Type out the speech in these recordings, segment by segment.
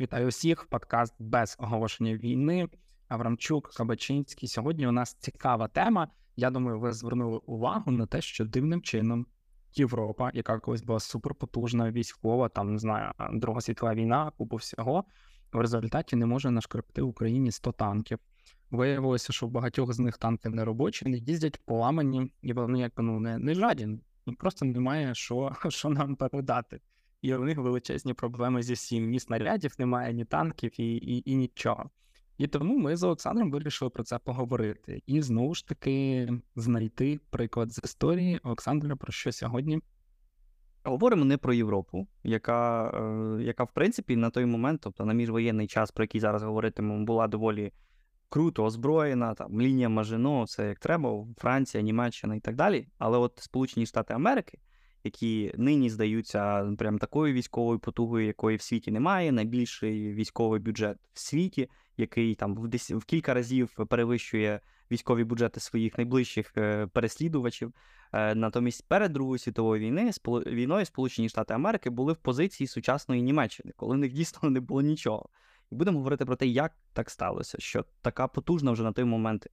Вітаю всіх. Подкаст без оголошення війни. Аврамчук, Кабачинський. Сьогодні у нас цікава тема. Я думаю, ви звернули увагу на те, що дивним чином Європа, яка колись була суперпотужна, військова, там не знаю, Друга світова війна, купу всього, в результаті не може нашкрепти в Україні 100 танків. Виявилося, що в багатьох з них танки не робочі, вони їздять поламані, і вони як ну не не жадні. Просто немає що, що нам передати і у них величезні проблеми зі всім. Ні снарядів немає, ні танків і, і, і нічого. І тому ми з Олександром вирішили про це поговорити. І знову ж таки знайти приклад з історії. Олександра, про що сьогодні? Говоримо не про Європу, яка, е, яка в принципі, на той момент, тобто на міжвоєнний час, про який зараз говоритимемо, була доволі круто озброєна, там лінія Мажино, все як треба, Франція, Німеччина і так далі. Але от Сполучені Штати Америки які нині здаються прям такою військовою потугою, якої в світі немає. Найбільший військовий бюджет в світі, який там в десь в кілька разів перевищує військові бюджети своїх найближчих е, переслідувачів. Е, натомість перед Другою світовою війни війною Сполучені Штати Америки були в позиції сучасної Німеччини, коли в них дійсно не було нічого. І будемо говорити про те, як так сталося, що така потужна вже на той момент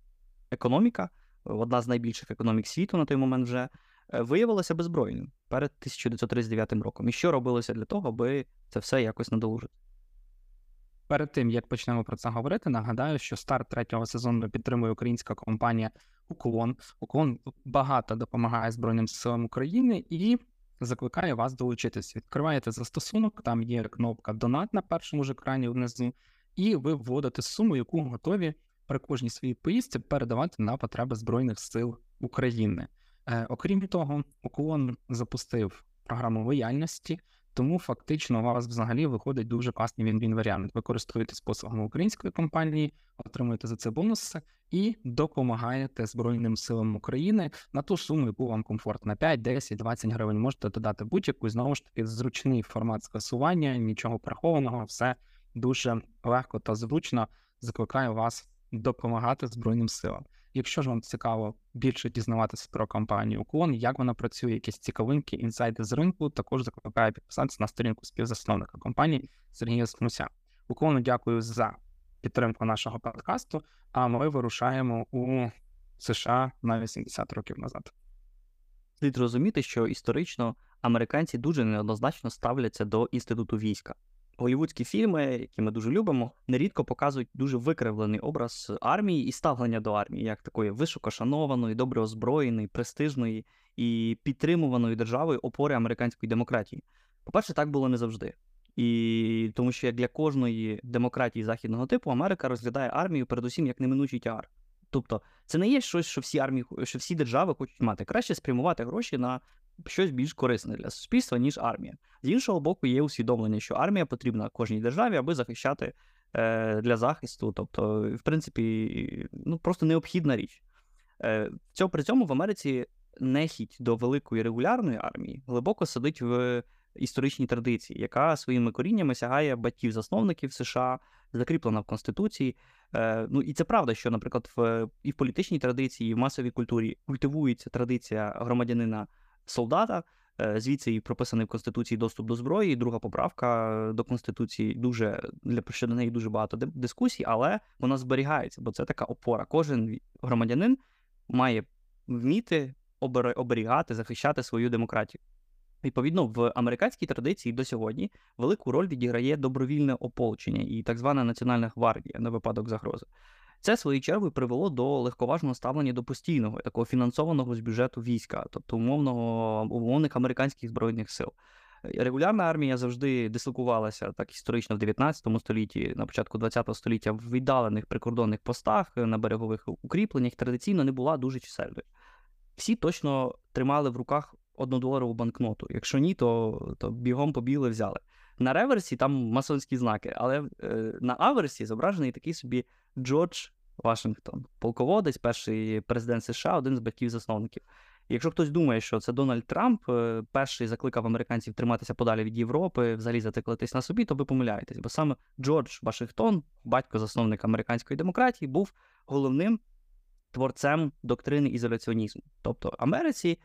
економіка, одна з найбільших економік світу на той момент вже Е, виявилася беззбройним перед 1939 роком. І що робилося для того, аби це все якось надолужити? Перед тим як почнемо про це говорити, нагадаю, що старт третього сезону підтримує українська компанія Уклон. Уклон багато допомагає Збройним силам України і закликає вас долучитись. Відкриваєте застосунок, там є кнопка Донат на першому ж екрані внизу, і ви вводите суму, яку готові при кожній своїй поїздці передавати на потреби Збройних сил України. Е, окрім того, уклон запустив програму лояльності, тому фактично у вас взагалі виходить дуже класний він варіант. Ви користуєтесь послугами української компанії, отримуєте за це бонуси і допомагаєте Збройним силам України на ту суму, яку вам комфортно. 5, 10, 20 гривень. Можете додати будь-яку знову ж таки зручний формат скасування, нічого прихованого, все дуже легко та зручно. Закликаю вас допомагати Збройним силам. Якщо ж вам цікаво більше дізнаватися про компанію Уклон, як вона працює, якісь цікавинки, інсайди з ринку, також закликаю підписатися на сторінку співзасновника компанії Сергія Смуся. Уклону дякую за підтримку нашого подкасту. А ми вирушаємо у США на 80 років назад. Слід розуміти, що історично американці дуже неоднозначно ставляться до інституту війська. Голівудські фільми, які ми дуже любимо, нерідко показують дуже викривлений образ армії і ставлення до армії, як такої високошанованої, добре озброєної, престижної і підтримуваної державою опори американської демократії. По-перше, так було не завжди. І тому що як для кожної демократії західного типу Америка розглядає армію передусім як неминучий тягар. Тобто це не є щось, що всі армії, що всі держави хочуть мати. Краще спрямувати гроші на щось більш корисне для суспільства, ніж армія. З іншого боку, є усвідомлення, що армія потрібна кожній державі, аби захищати е, для захисту. Тобто, в принципі, ну просто необхідна річ. Е, цього, При цьому в Америці нехідь до великої регулярної армії глибоко сидить в історичній традиції, яка своїми коріннями сягає батьків-засновників США, закріплена в Конституції. Е, ну і це правда, що, наприклад, в і в політичній традиції, і в масовій культурі культивується традиція громадянина солдата. Е, звідси і прописаний в Конституції доступ до зброї. І Друга поправка до Конституції дуже для щодо неї дуже багато дискусій, але вона зберігається, бо це така опора. Кожен громадянин має вміти оберігати, захищати свою демократію. Відповідно, в американській традиції до сьогодні велику роль відіграє добровільне ополчення і так звана національна гвардія на випадок загрози. Це своєю чергою привело до легковажного ставлення до постійного такого фінансованого з бюджету війська, тобто умовного умовних американських збройних сил. Регулярна армія завжди дислокувалася так історично в 19 столітті, на початку 20 століття в віддалених прикордонних постах на берегових укріпленнях традиційно не була дуже чисельною. Всі точно тримали в руках однодоларову банкноту. Якщо ні, то то бігом побіли взяли. На реверсі там масонські знаки, але е, на аверсі зображений такий собі Джордж Вашингтон, полководець, перший президент США, один з батьків-засновників. Якщо хтось думає, що це Дональд Трамп, е, перший закликав американців триматися подалі від Європи, взагалі затиклитись на собі, то ви помиляєтесь, бо саме Джордж Вашингтон, батько засновник американської демократії, був головним творцем доктрини ізоляціонізму. Тобто Америці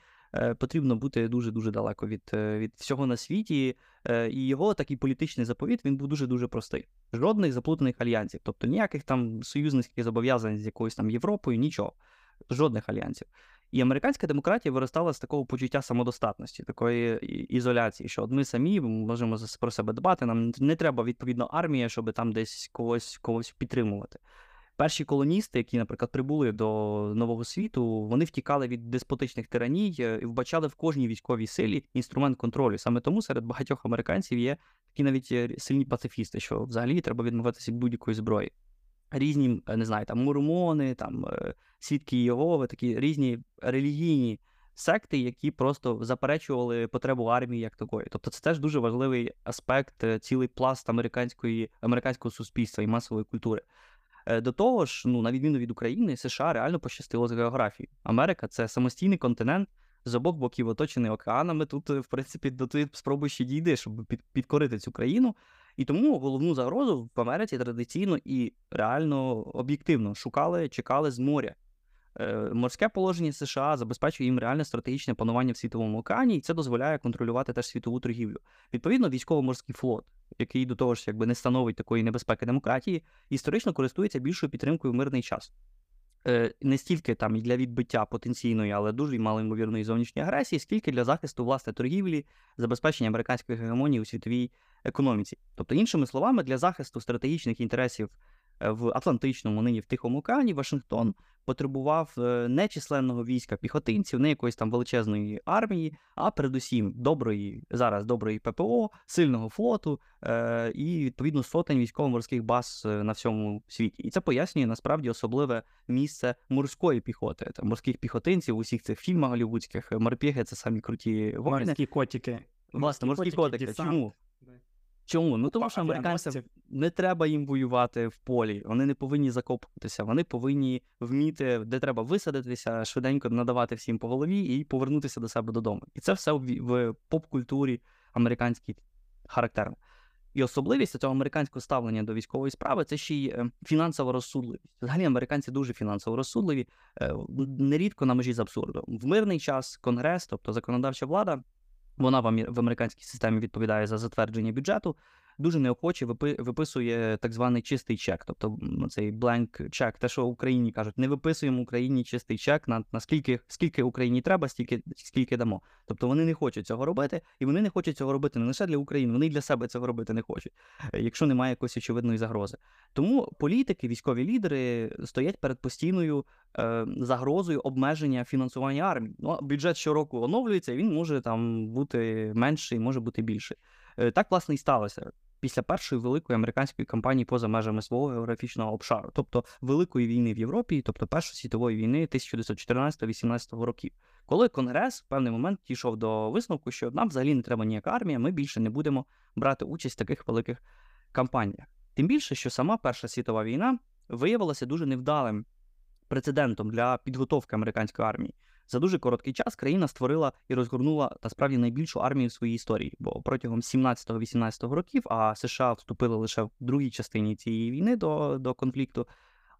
потрібно бути дуже дуже далеко від е, від всього на світі. Е, і його такий політичний заповіт він був дуже дуже простий. Жодних заплутаних альянсів, тобто ніяких там союзницьких зобов'язань з якоюсь там Європою, нічого, жодних альянсів. І американська демократія виростала з такого почуття самодостатності, такої ізоляції, що от ми самі можемо про себе дбати. Нам не треба відповідно армія, щоб там десь когось когось підтримувати. Перші колоністи, які, наприклад, прибули до нового світу, вони втікали від деспотичних тираній е, і вбачали в кожній військовій силі інструмент контролю. Саме тому серед багатьох американців є такі навіть е, сильні пацифісти, що взагалі треба відмовитися від будь-якої зброї. Різні, е, не знаю, там мурмони, там свідки Єгови, такі різні релігійні секти, які просто заперечували потребу армії як такої. Тобто, це теж дуже важливий аспект, цілий пласт американської американського суспільства і масової культури. Е, до того ж, ну на відміну від України, США реально пощастило з географією. Америка це самостійний континент з обох боків оточений океанами. Тут, в принципі, до ти спроби ще дійди, щоб під, підкорити цю країну. І тому головну загрозу в Америці традиційно і реально об'єктивно шукали, чекали з моря. Е, морське положення США забезпечує їм реальне стратегічне панування в світовому океані, і це дозволяє контролювати теж світову торгівлю. Відповідно, військово-морський флот, який до того ж якби не становить такої небезпеки демократії, історично користується більшою підтримкою в мирний час. Е, не стільки там і для відбиття потенційної, але дуже малоймовірної зовнішньої агресії, скільки для захисту власне торгівлі, забезпечення американської гегемонії у світовій економіці. Тобто, іншими словами, для захисту стратегічних інтересів в Атлантичному, нині в Тихому океані, Вашингтон потребував е, не численного війська піхотинців, не якоїсь там величезної армії, а передусім доброї зараз доброї ППО, сильного флоту е, і відповідно сотень військово-морських баз е, на всьому світі. І це пояснює насправді особливе місце морської піхоти, там, морських піхотинців у всіх цих фільмах голівудських. Морпіги це самі круті воїни. Морські котики. Власне, морські котики. Чому? Чому? Ну тому що американцям не треба їм воювати в полі, вони не повинні закопуватися, вони повинні вміти, де треба висадитися, швиденько надавати всім по голові і повернутися до себе додому. І це все в, поп-культурі американській характерно. І особливість цього американського ставлення до військової справи це ще й е, фінансова розсудливість. Взагалі, американці дуже фінансово розсудливі, е, нерідко на межі з абсурду. В мирний час конгрес, тобто законодавча влада. Вона в американській системі відповідає за затвердження бюджету дуже неохоче виписує так званий чистий чек, тобто цей blank чек, те, що в Україні кажуть, не виписуємо Україні чистий чек на наскільки скільки Україні треба, стільки скільки дамо. Тобто вони не хочуть цього робити, і вони не хочуть цього робити не лише для України, вони і для себе цього робити не хочуть, е, якщо немає якоїсь очевидної загрози. Тому політики, військові лідери стоять перед постійною е, загрозою обмеження фінансування армії. Ну бюджет щороку оновлюється, і він може там бути менший, може бути більший. Е, так власне і сталося після першої великої американської кампанії поза межами свого географічного обшару, тобто великої війни в Європі, тобто Першої світової війни 1914-18 років, коли Конгрес в певний момент дійшов до висновку, що нам взагалі не треба ніяка армія, ми більше не будемо брати участь в таких великих кампаніях. Тим більше, що сама Перша світова війна виявилася дуже невдалим прецедентом для підготовки американської армії. За дуже короткий час країна створила і розгорнула насправді найбільшу армію в своїй історії, бо протягом 17-18 років, а США вступили лише в другій частині цієї війни до, до конфлікту.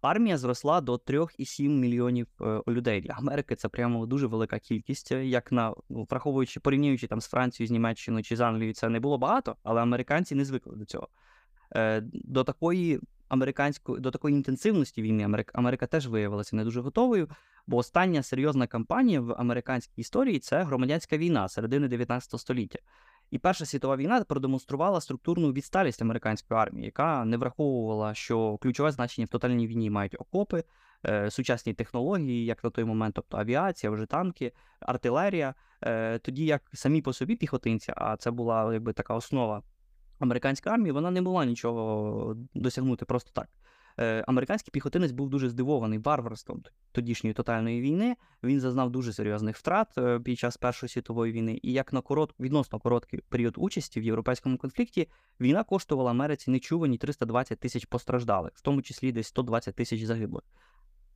Армія зросла до 3,7 мільйонів е, людей. Для Америки це прямо дуже велика кількість. Як на ну, враховуючи порівнюючи там з Францією, з Німеччиною чи з Англією, це не було багато, але американці не звикли до цього. Е, До такої американської до такої інтенсивності війни Америка, Америка теж виявилася не дуже готовою. Бо остання серйозна кампанія в американській історії це громадянська війна середини 19 століття. І Перша світова війна продемонструвала структурну відсталість американської армії, яка не враховувала, що ключове значення в тотальній війні мають окопи, е, сучасні технології, як на той момент, тобто авіація, вже танки, артилерія. Е, тоді як самі по собі піхотинці, а це була якби така основа американської армії, вона не могла нічого досягнути просто так. Е, американський піхотинець був дуже здивований варварством тодішньої тотальної війни. Він зазнав дуже серйозних втрат е, під час Першої світової війни. І як на корот, відносно короткий період участі в європейському конфлікті, війна коштувала Америці нечувані 320 тисяч постраждалих, в тому числі десь 120 тисяч загиблих.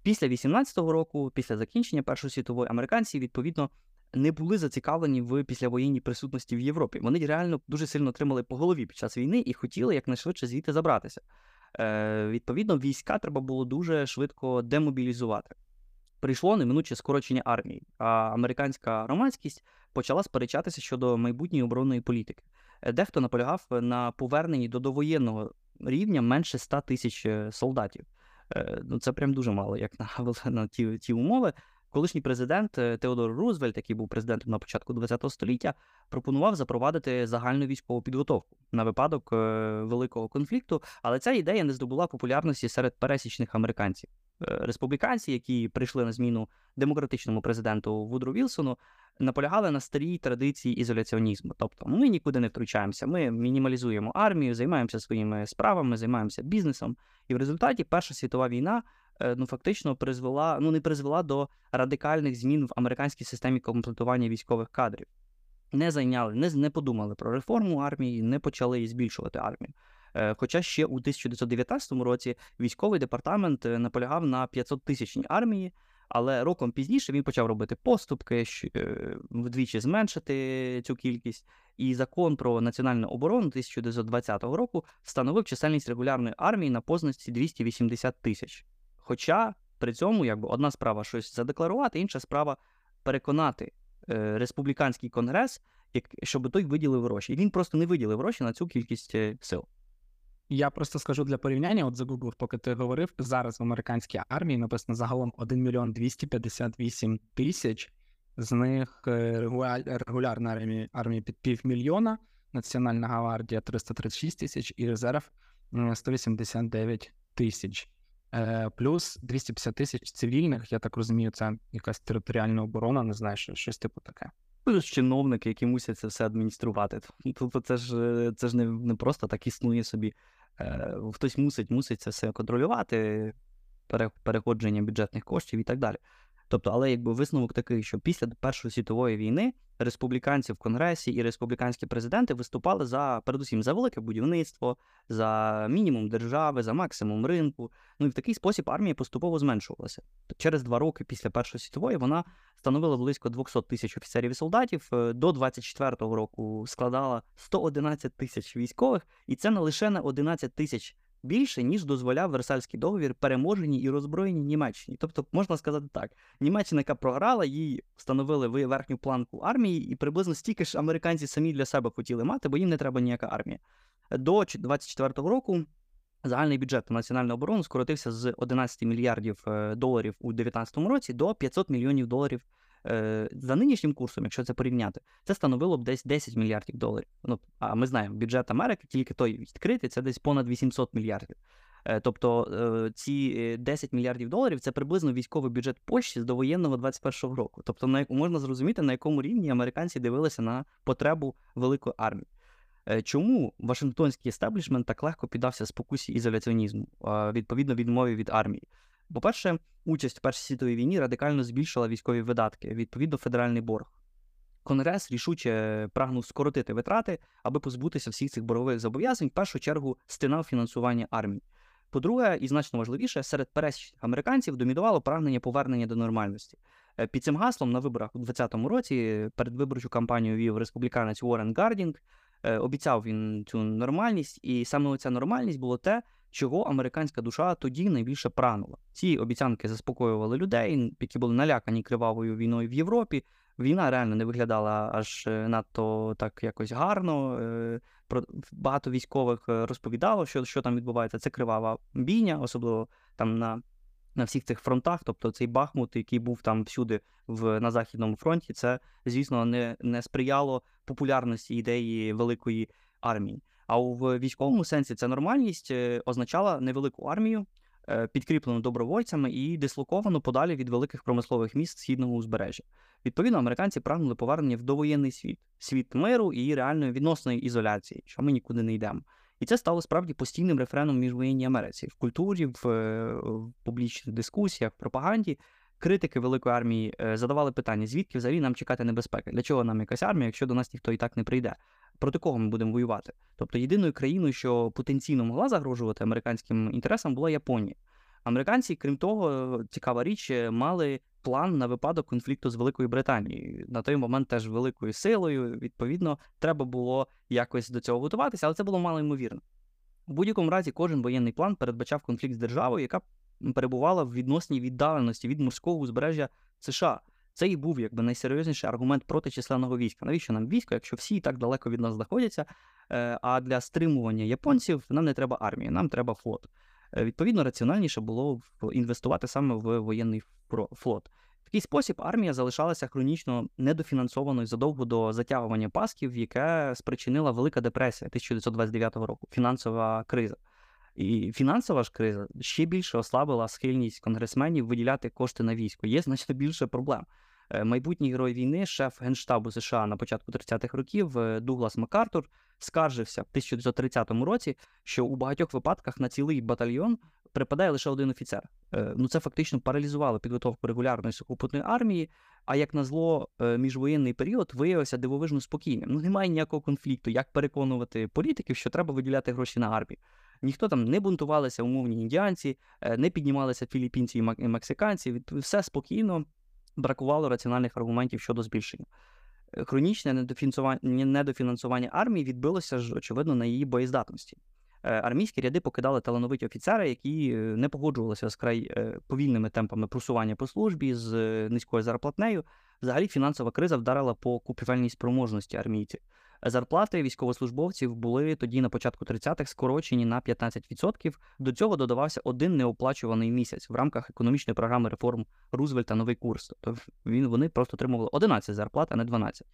Після 18-го року, після закінчення Першої світової, американці відповідно. Не були зацікавлені в післявоєнній присутності в Європі. Вони реально дуже сильно отримали по голові під час війни і хотіли якнайшвидше звідти забратися. Е, Відповідно, війська треба було дуже швидко демобілізувати. прийшло неминуче скорочення армії, а американська громадськість почала сперечатися щодо майбутньої оборонної політики. Е, дехто наполягав на поверненні до довоєнного рівня менше 100 тисяч е, солдатів. Е, ну це прям дуже мало, як на, на ті, ті умови. Колишній президент Теодор Рузвельт, який був президентом на початку ХХ століття, пропонував запровадити загальну військову підготовку на випадок великого конфлікту, але ця ідея не здобула популярності серед пересічних американців. Республіканці, які прийшли на зміну демократичному президенту Вудро Вілсону, наполягали на старій традиції ізоляціонізму. Тобто ми нікуди не втручаємося, ми мінімалізуємо армію, займаємося своїми справами, займаємося бізнесом. І в результаті Перша світова війна е, ну фактично призвела, ну не призвела до радикальних змін в американській системі комплектування військових кадрів. Не зайняли, не не подумали про реформу армії, не почали збільшувати армію. Е, хоча ще у 1919 році військовий департамент е, наполягав на 500 тисячній армії, але роком пізніше він почав робити поступки, е, вдвічі зменшити цю кількість. І закон про національну оборону 1920 року встановив чисельність регулярної армії на позначці 280 тисяч. Хоча при цьому якби одна справа щось задекларувати, інша справа переконати е, республіканський конгрес, як, щоб той виділив гроші. І він просто не виділив гроші на цю кількість е, сил. Я просто скажу для порівняння, от загуглив, поки ти говорив, зараз в американській армії написано загалом 1 мільйон 258 тисяч, з них е, регулярна армія, армія під півмільйона, Національна гвардія 336 тисяч і резерв 189 тисяч. Е, плюс 250 тисяч цивільних, я так розумію, це якась територіальна оборона, не знаю, що щось типу таке. Плюс чиновники, які мусять це все адмініструвати. Тобто це ж це ж не не просто так існує собі Е, хтось мусить мусить це все контролювати, переходження бюджетних коштів і так далі. Тобто, але якби висновок такий, що після Першої світової війни республіканці в Конгресі і республіканські президенти виступали за передусім за велике будівництво, за мінімум держави, за максимум ринку. Ну і в такий спосіб армія поступово зменшувалася. Через два роки після Першої світової вона становила близько 200 тисяч офіцерів і солдатів. Е, до 24-го року складала 111 тисяч військових, і це не лише на 11 тисяч більше, ніж дозволяв Версальський договір переможеній і роззброєній Німеччині. Тобто, можна сказати так: Німеччина, яка програла, їй встановили верхню планку армії, і приблизно стільки ж американці самі для себе хотіли мати, бо їм не треба ніяка армія. До 24-го року. Загальний бюджет на національну оборону скоротився з 11 мільярдів е, доларів у 2019 році до 500 мільйонів доларів за нинішнім курсом, якщо це порівняти, це становило б десь 10 мільярдів доларів. Ну, А ми знаємо, бюджет Америки, тільки той відкритий, це десь понад 800 мільярдів. Е, тобто е, ці 10 мільярдів доларів це приблизно військовий бюджет Польщі з довоєнного 21-го року. Тобто, на можна зрозуміти, на якому рівні американці дивилися на потребу великої армії. Чому Вашингтонський естеблішмент так легко піддався спокусі ізоляціонізму, відповідно відмові від армії? По-перше, участь в Першій світовій війні радикально збільшила військові видатки, відповідно, федеральний борг. Конгрес рішуче прагнув скоротити витрати, аби позбутися всіх цих боргових зобов'язань, в першу чергу стинав фінансування армії. По-друге, і значно важливіше, серед пересічних американців домінувало прагнення повернення до нормальності. Е, під цим гаслом на виборах у 2020 році передвиборчу кампанію вів республіканець Уоррен Гардінг. Е, обіцяв він цю нормальність, і саме ця нормальність було те, чого американська душа тоді найбільше прагнула. Ці обіцянки заспокоювали людей, які були налякані кривавою війною в Європі. Війна реально не виглядала аж е, надто так якось гарно. Е, багато військових е, розповідало, що що там відбувається. Це кривава бійня, особливо там на на всіх цих фронтах. Тобто цей Бахмут, який був там всюди в на західному фронті, це звісно не, не сприяло популярності ідеї великої армії. А в військовому сенсі ця нормальність е, означала невелику армію, е, підкріплену добровольцями і дислоковану подалі від великих промислових міст східного узбережжя. Відповідно, американці прагнули повернення в довоєнний світ, світ миру і реальної відносної ізоляції, що ми нікуди не йдемо. І це стало справді постійним рефреном міжвоєнній Америці в культурі, в, е, в публічних дискусіях, в пропаганді. Критики великої армії задавали питання, звідки взагалі нам чекати небезпеки? Для чого нам якась армія, якщо до нас ніхто і так не прийде? проти кого ми будемо воювати. Тобто єдиною країною, що потенційно могла загрожувати американським інтересам, була Японія. Американці, крім того, цікава річ, мали план на випадок конфлікту з Великою Британією. На той момент теж великою силою. Відповідно, треба було якось до цього готуватися, але це було мало ймовірно. У будь-якому разі, кожен воєнний план передбачав конфлікт з державою, яка перебувала в відносній віддаленості від морського узбережжя США. Це і був якби найсерйозніший аргумент проти численного війська. Навіщо нам військо, якщо всі так далеко від нас знаходяться? Е, а для стримування японців нам не треба армії, нам треба флот. Е, відповідно, раціональніше було інвестувати саме в воєнний флот. В такий спосіб армія залишалася хронічно недофінансованою задовго до затягування пасків, яке спричинила Велика депресія 1929 року, фінансова криза. І фінансова ж криза ще більше ослабила схильність конгресменів виділяти кошти на військо. Є значно більше проблем. Е, майбутній герой війни, шеф генштабу США на початку 30-х років е, Дуглас Макартур скаржився в 1930 році, що у багатьох випадках на цілий батальйон припадає лише один офіцер. Е, ну це фактично паралізувало підготовку регулярної сухопутної армії. А як назло, міжвоєнний період виявився дивовижно спокійним. Ну немає ніякого конфлікту, як переконувати політиків, що треба виділяти гроші на армію. Ніхто там не бунтувалися, умовні індіанці, не піднімалися філіппінці і мексиканці. Все спокійно бракувало раціональних аргументів щодо збільшення. Е, хронічне недофінансування армії відбилося ж, очевидно, на її боєздатності. Е, армійські ряди покидали талановиті офіцери, які е, не погоджувалися з край повільними темпами просування по службі з низькою зарплатнею. Взагалі фінансова криза вдарила по купівельній спроможності армійців. Зарплати військовослужбовців були тоді на початку 30-х скорочені на 15%. До цього додавався один неоплачуваний місяць в рамках економічної програми реформ Рузвельта Новий курс. Тобто він вони просто отримували 11 зарплат, а не 12.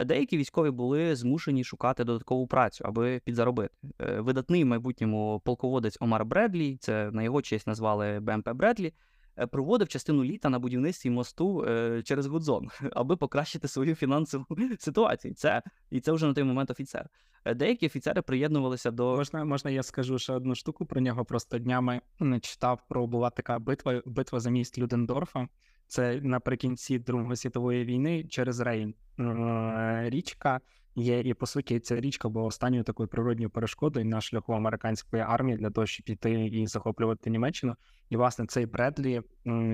Деякі військові були змушені шукати додаткову працю, аби підзаробити. Е, видатний в майбутньому полководець Омар Бредлі, це на його честь назвали БМП Бредлі. Е, проводив частину літа на будівництві мосту е, через Гудзон, аби покращити свою фінансову ситуацію. Це і це вже на той момент офіцер. Е, деякі офіцери приєднувалися до можна. Можна я скажу ще одну штуку про нього? Просто днями не читав про була така битва битва за міст Людендорфа. Це наприкінці Другої світової війни через Рейн річка є, і по суті ця річка була останньою такою природньою перешкодою на шляху американської армії для того, щоб піти і захоплювати Німеччину. І власне цей Бредлі,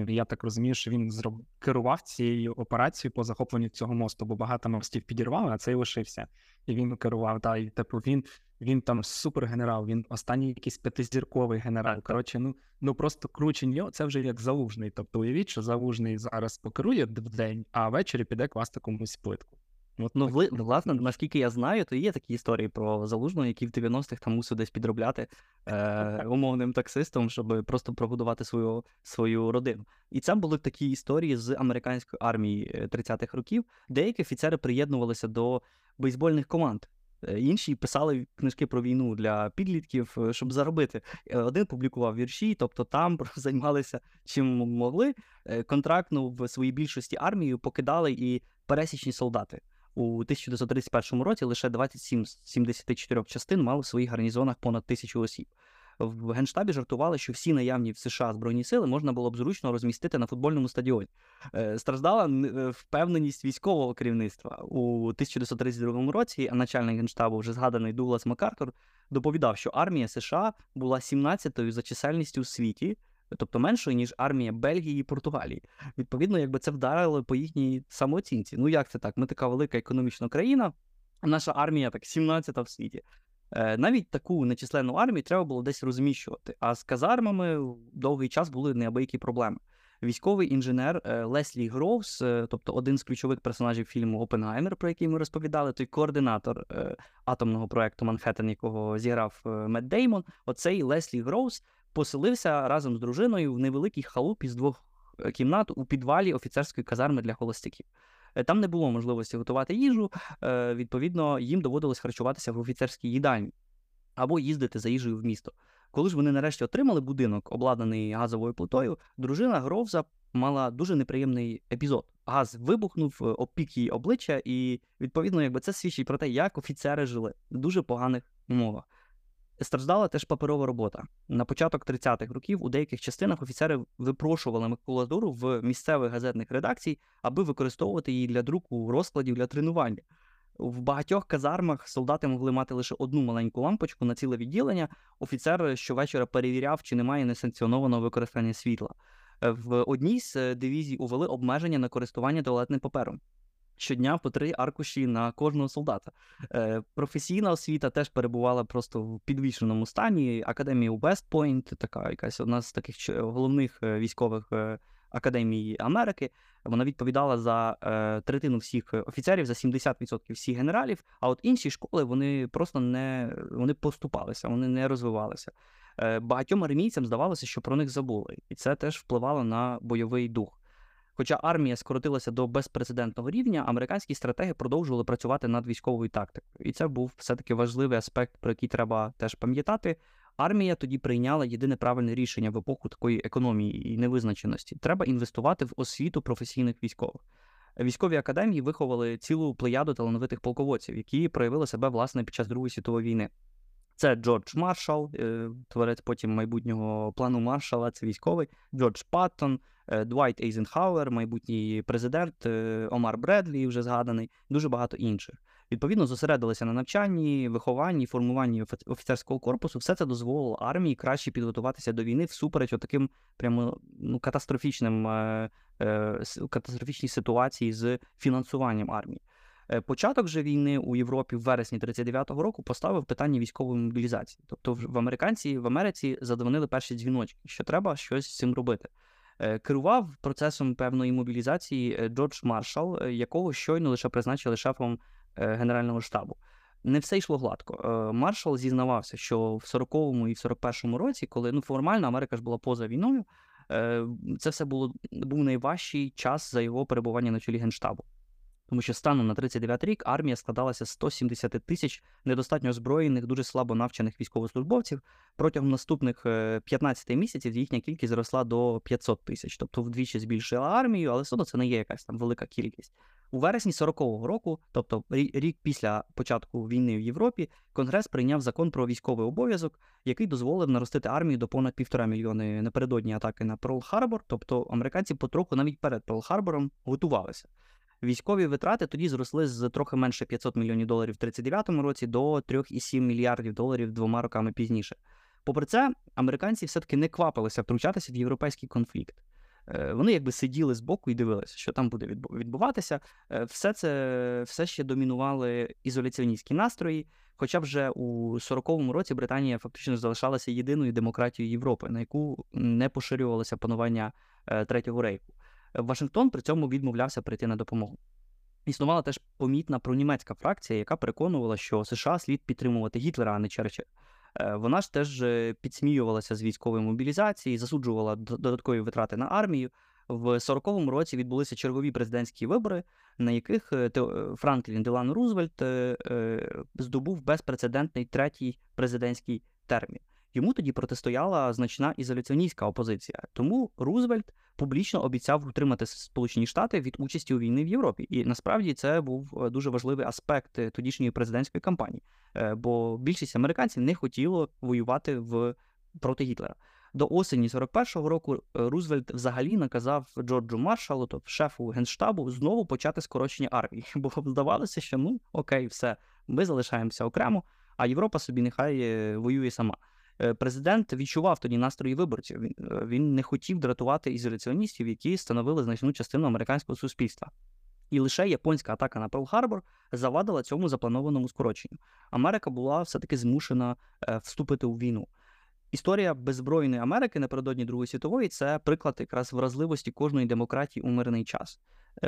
я так розумію, що він керував цією операцією по захопленню цього мосту, бо багато мостів підірвали, а цей лишився. І він керував. Да, і типу він він там супергенерал, він останній якийсь п'ятизірковий генерал. Коротше, ну ну просто круче нього, це вже як залужний. Тобто уявіть, що залужний зараз покерує в день, а ввечері піде класти комусь плитку. От, ну, вли, власне, наскільки я знаю, то є такі історії про залужного, який в 90-х там мусив десь підробляти е, умовним таксистом, щоб просто прогодувати свою свою родину. І це були такі історії з американської армії 30-х е, років. Деякі офіцери приєднувалися до бейсбольних команд. Е, інші писали книжки про війну для підлітків, е, щоб заробити. Один публікував вірші, тобто там займалися чим могли. Контрактну в своїй більшості армію покидали і пересічні солдати. У 1931 році лише 27 з 74 частин мали в своїх гарнізонах понад тисячу осіб. В генштабі жартували, що всі наявні в США збройні сили можна було б зручно розмістити на футбольному стадіоні. Е, страждала е, впевненість військового керівництва у 1932 році. Начальник генштабу, вже згаданий Дуглас Макартур, доповідав, що армія США була 17-ю за чисельністю у світі тобто меншою, ніж армія Бельгії і Португалії. Відповідно, якби це вдарило по їхній самооцінці. Ну як це так? Ми така велика економічна країна, наша армія так 17-та в світі. Е, навіть таку нечисленну армію треба було десь розміщувати. А з казармами довгий час були неабиякі проблеми. Військовий інженер е, Леслі Гроувс, е, тобто один з ключових персонажів фільму Опенгаймер, про який ми розповідали, той координатор атомного проекту Манхеттен, якого зіграв Метт Деймон. Оцей Леслі Гроувс поселився разом з дружиною в невеликій халупі з двох е, кімнат у підвалі офіцерської казарми для холостяків. Е, там не було можливості готувати їжу, е, відповідно, їм доводилось харчуватися в офіцерській їдальні або їздити за їжею в місто. Коли ж вони нарешті отримали будинок, обладнаний газовою плитою, дружина Гровза мала дуже неприємний епізод. Газ вибухнув, обпік її обличчя, і відповідно, якби це свідчить про те, як офіцери жили в дуже поганих умовах. Страждала теж паперова робота. На початок 30-х років у деяких частинах офіцери випрошували макулатуру в місцевих газетних редакцій, аби використовувати її для друку розкладів для тренування. В багатьох казармах солдати могли мати лише одну маленьку лампочку на ціле відділення. Офіцер щовечора перевіряв, чи немає несанкціонованого використання світла. В одній з дивізій увели обмеження на користування туалетним папером. Щодня по три аркуші на кожного солдата. Е, Професійна освіта теж перебувала просто в підвішеному стані. Академія Вестпойнт, така якась одна з таких головних е, військових е, академій Америки. Вона відповідала за е, третину всіх офіцерів, за 70% всіх генералів. А от інші школи вони просто не вони поступалися, вони не розвивалися. Е, Багатьом армійцям здавалося, що про них забули, і це теж впливало на бойовий дух. Хоча армія скоротилася до безпрецедентного рівня, американські стратеги продовжували працювати над військовою тактикою. І це був все-таки важливий аспект, про який треба теж пам'ятати. Армія тоді прийняла єдине правильне рішення в епоху такої економії і невизначеності. Треба інвестувати в освіту професійних військових. Військові академії виховали цілу плеяду талановитих полководців, які проявили себе власне під час Другої світової війни. Це Джордж Маршал, е, творець потім майбутнього плану Маршала, це військовий, Джордж Паттон, Двайт Ейзенхауер, майбутній президент, е, Омар Бредлі, вже згаданий, дуже багато інших. Відповідно, зосередилися на навчанні, вихованні, формуванні офіцерського корпусу. Все це дозволило армії краще підготуватися до війни всупереч таким прямо ну, катастрофічним катастрофічній ситуації з фінансуванням армії. Е, початок же війни у Європі в вересні 39-го року поставив питання військової мобілізації. Тобто, в американці в Америці задзвонили перші дзвіночки, що треба щось з цим робити. Е, керував процесом певної мобілізації е, Джордж Маршал, якого щойно лише призначили шефом Генерального штабу. Не все йшло гладко. Маршал зізнавався, що в 40-му і в 41-му році, коли ну формально Америка ж була поза війною, це все було був найважчий час за його перебування на чолі генштабу тому що станом на 39 рік армія складалася з 170 тисяч недостатньо озброєних, дуже слабо навчених військовослужбовців. Протягом наступних 15 е, місяців їхня кількість зросла до 500 тисяч, тобто вдвічі збільшила армію, але все одно це не є якась там велика кількість. У вересні 40-го року, тобто рік після початку війни в Європі, Конгрес прийняв закон про військовий обов'язок, який дозволив наростити армію до понад півтора мільйони напередодні атаки на Перл-Харбор. Тобто американці потроху навіть перед Перл-Харбором готувалися. Військові витрати тоді зросли з трохи менше 500 мільйонів доларів в 39-му році до 3,7 мільярдів доларів двома роками пізніше. Попри це, американці все-таки не квапилися втручатися в європейський конфлікт. Е, вони якби сиділи збоку і дивилися, що там буде відбуватися. Е, все це все ще домінували ізоляціоністські настрої. Хоча вже у 40-му році Британія фактично залишалася єдиною демократією Європи, на яку не поширювалося панування е, третього рейху. Вашингтон при цьому відмовлявся прийти на допомогу. Існувала теж помітна пронімецька фракція, яка переконувала, що США слід підтримувати Гітлера, а не Черчилля. Е, вона ж теж е, підсміювалася з військової мобілізації, засуджувала додаткові витрати на армію. В 40-му році відбулися чергові президентські вибори, на яких е, Франклін Делано Рузвельт здобув безпрецедентний третій президентський термін. Йому тоді протистояла значна ізоляціоністська опозиція. Тому Рузвельт публічно обіцяв утримати Сполучені Штати від участі у війні в Європі. І насправді це був е, дуже важливий аспект е, тодішньої президентської кампанії, е, бо більшість американців не хотіло воювати в проти Гітлера. До осені 41-го року Рузвельт взагалі наказав Джорджу Маршалу, тобто шефу генштабу, знову почати скорочення армії, бо здавалося, що ну окей, все, ми залишаємося окремо, а Європа собі нехай воює сама. Е, президент відчував тоді настрої виборців. Він, е, він не хотів дратувати ізоляціоністів, які становили значну частину американського суспільства. І лише японська атака на Перл-Харбор завадила цьому запланованому скороченню. Америка була все-таки змушена е, вступити у війну. Історія беззбройної Америки напередодні Другої світової це приклад якраз вразливості кожної демократії у мирний час.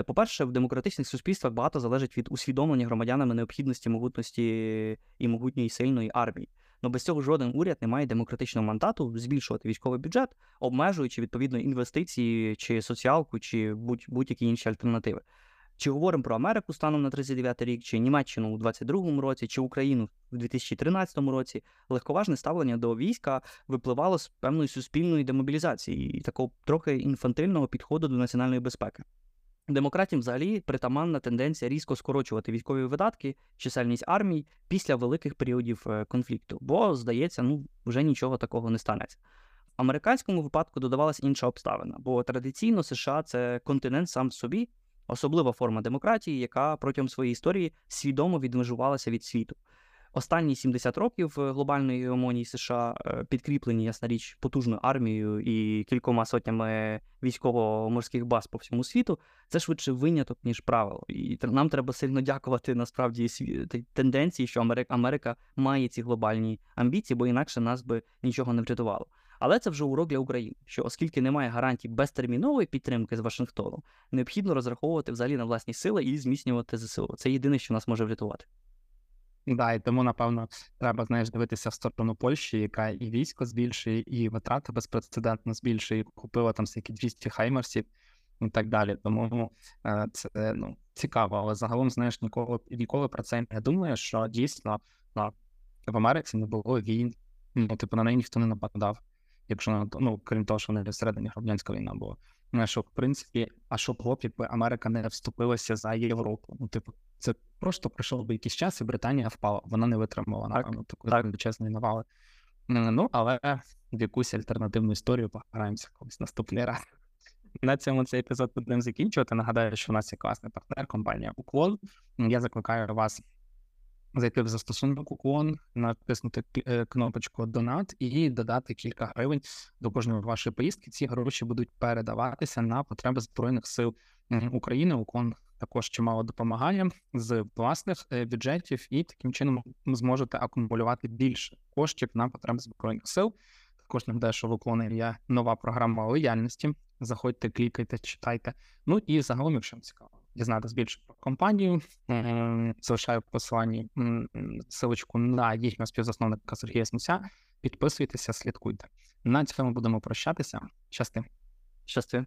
По-перше, в демократичних суспільствах багато залежить від усвідомлення громадянами необхідності могутності і могутньої сильної армії. Ну без цього жоден уряд не має демократичного мандату збільшувати військовий бюджет, обмежуючи відповідно інвестиції чи соціалку, чи будь-які інші альтернативи. Чи говоримо про Америку станом на 39 рік, чи Німеччину у 22-му році, чи Україну в 2013 році, легковажне ставлення до війська випливало з певної суспільної демобілізації і такого трохи інфантильного підходу до національної безпеки. Демократів взагалі притаманна тенденція різко скорочувати військові видатки, чисельність армій після великих періодів е, конфлікту, бо, здається, ну вже нічого такого не станеться. В американському випадку додавалася інша обставина, бо традиційно США це континент сам в собі, особлива форма демократії, яка протягом своєї історії свідомо відмежувалася від світу. Останні 70 років глобальної гегемонії США е, підкріплені, ясна річ, потужною армією і кількома сотнями військово-морських баз по всьому світу. Це швидше виняток, ніж правило. І нам треба сильно дякувати насправді тенденції, що Америка, має ці глобальні амбіції, бо інакше нас би нічого не врятувало. Але це вже урок для України, що оскільки немає гарантій безтермінової підтримки з Вашингтоном, необхідно розраховувати взагалі на власні сили і зміцнювати ЗСУ. Це єдине, що нас може врятувати. Да, і тому, напевно, треба знаєш, дивитися в сторону Польщі, яка і військо збільшує, і витрати безпрецедентно збільшує, і купила там всякі 200 хаймерсів і так далі. Тому е, це ну, цікаво, але загалом, знаєш, ніколи ніколи про це не думаю, що дійсно ну, в Америці не було війн, ну, типу на неї ніхто не нападав якщо ну, крім того, що вони всередині громадянська війна була. Що в принципі, а що б якби Америка не вступилася за Європу. Ну, типу, це просто пройшов би якийсь час, і Британія впала. Вона не витримала напевно такої величезної навали. Ну, але в якусь альтернативну історію пограємося колись наступний раз. На цьому цей епізод будемо закінчувати. Нагадаю, що у нас є класний партнер, компанія Уклон. Я закликаю вас зайти в застосунок уклон, натиснути е, кнопочку Донат і додати кілька гривень до кожної вашої поїздки. Ці гроші будуть передаватися на потреби збройних сил України. Уклон також чимало допомагає з власних е, бюджетів, і таким чином зможете акумулювати більше коштів на потреби збройних сил. Також нагадаю, що в уклоні є нова програма лояльності. Заходьте, клікайте, читайте. Ну і загалом, якщо вам цікаво дізнатися більше про компанію. Залишаю в посиланні силочку на їхнього співзасновника Сергія Смуся. Підписуйтеся, слідкуйте. На цьому будемо прощатися. Щасти. Щасти.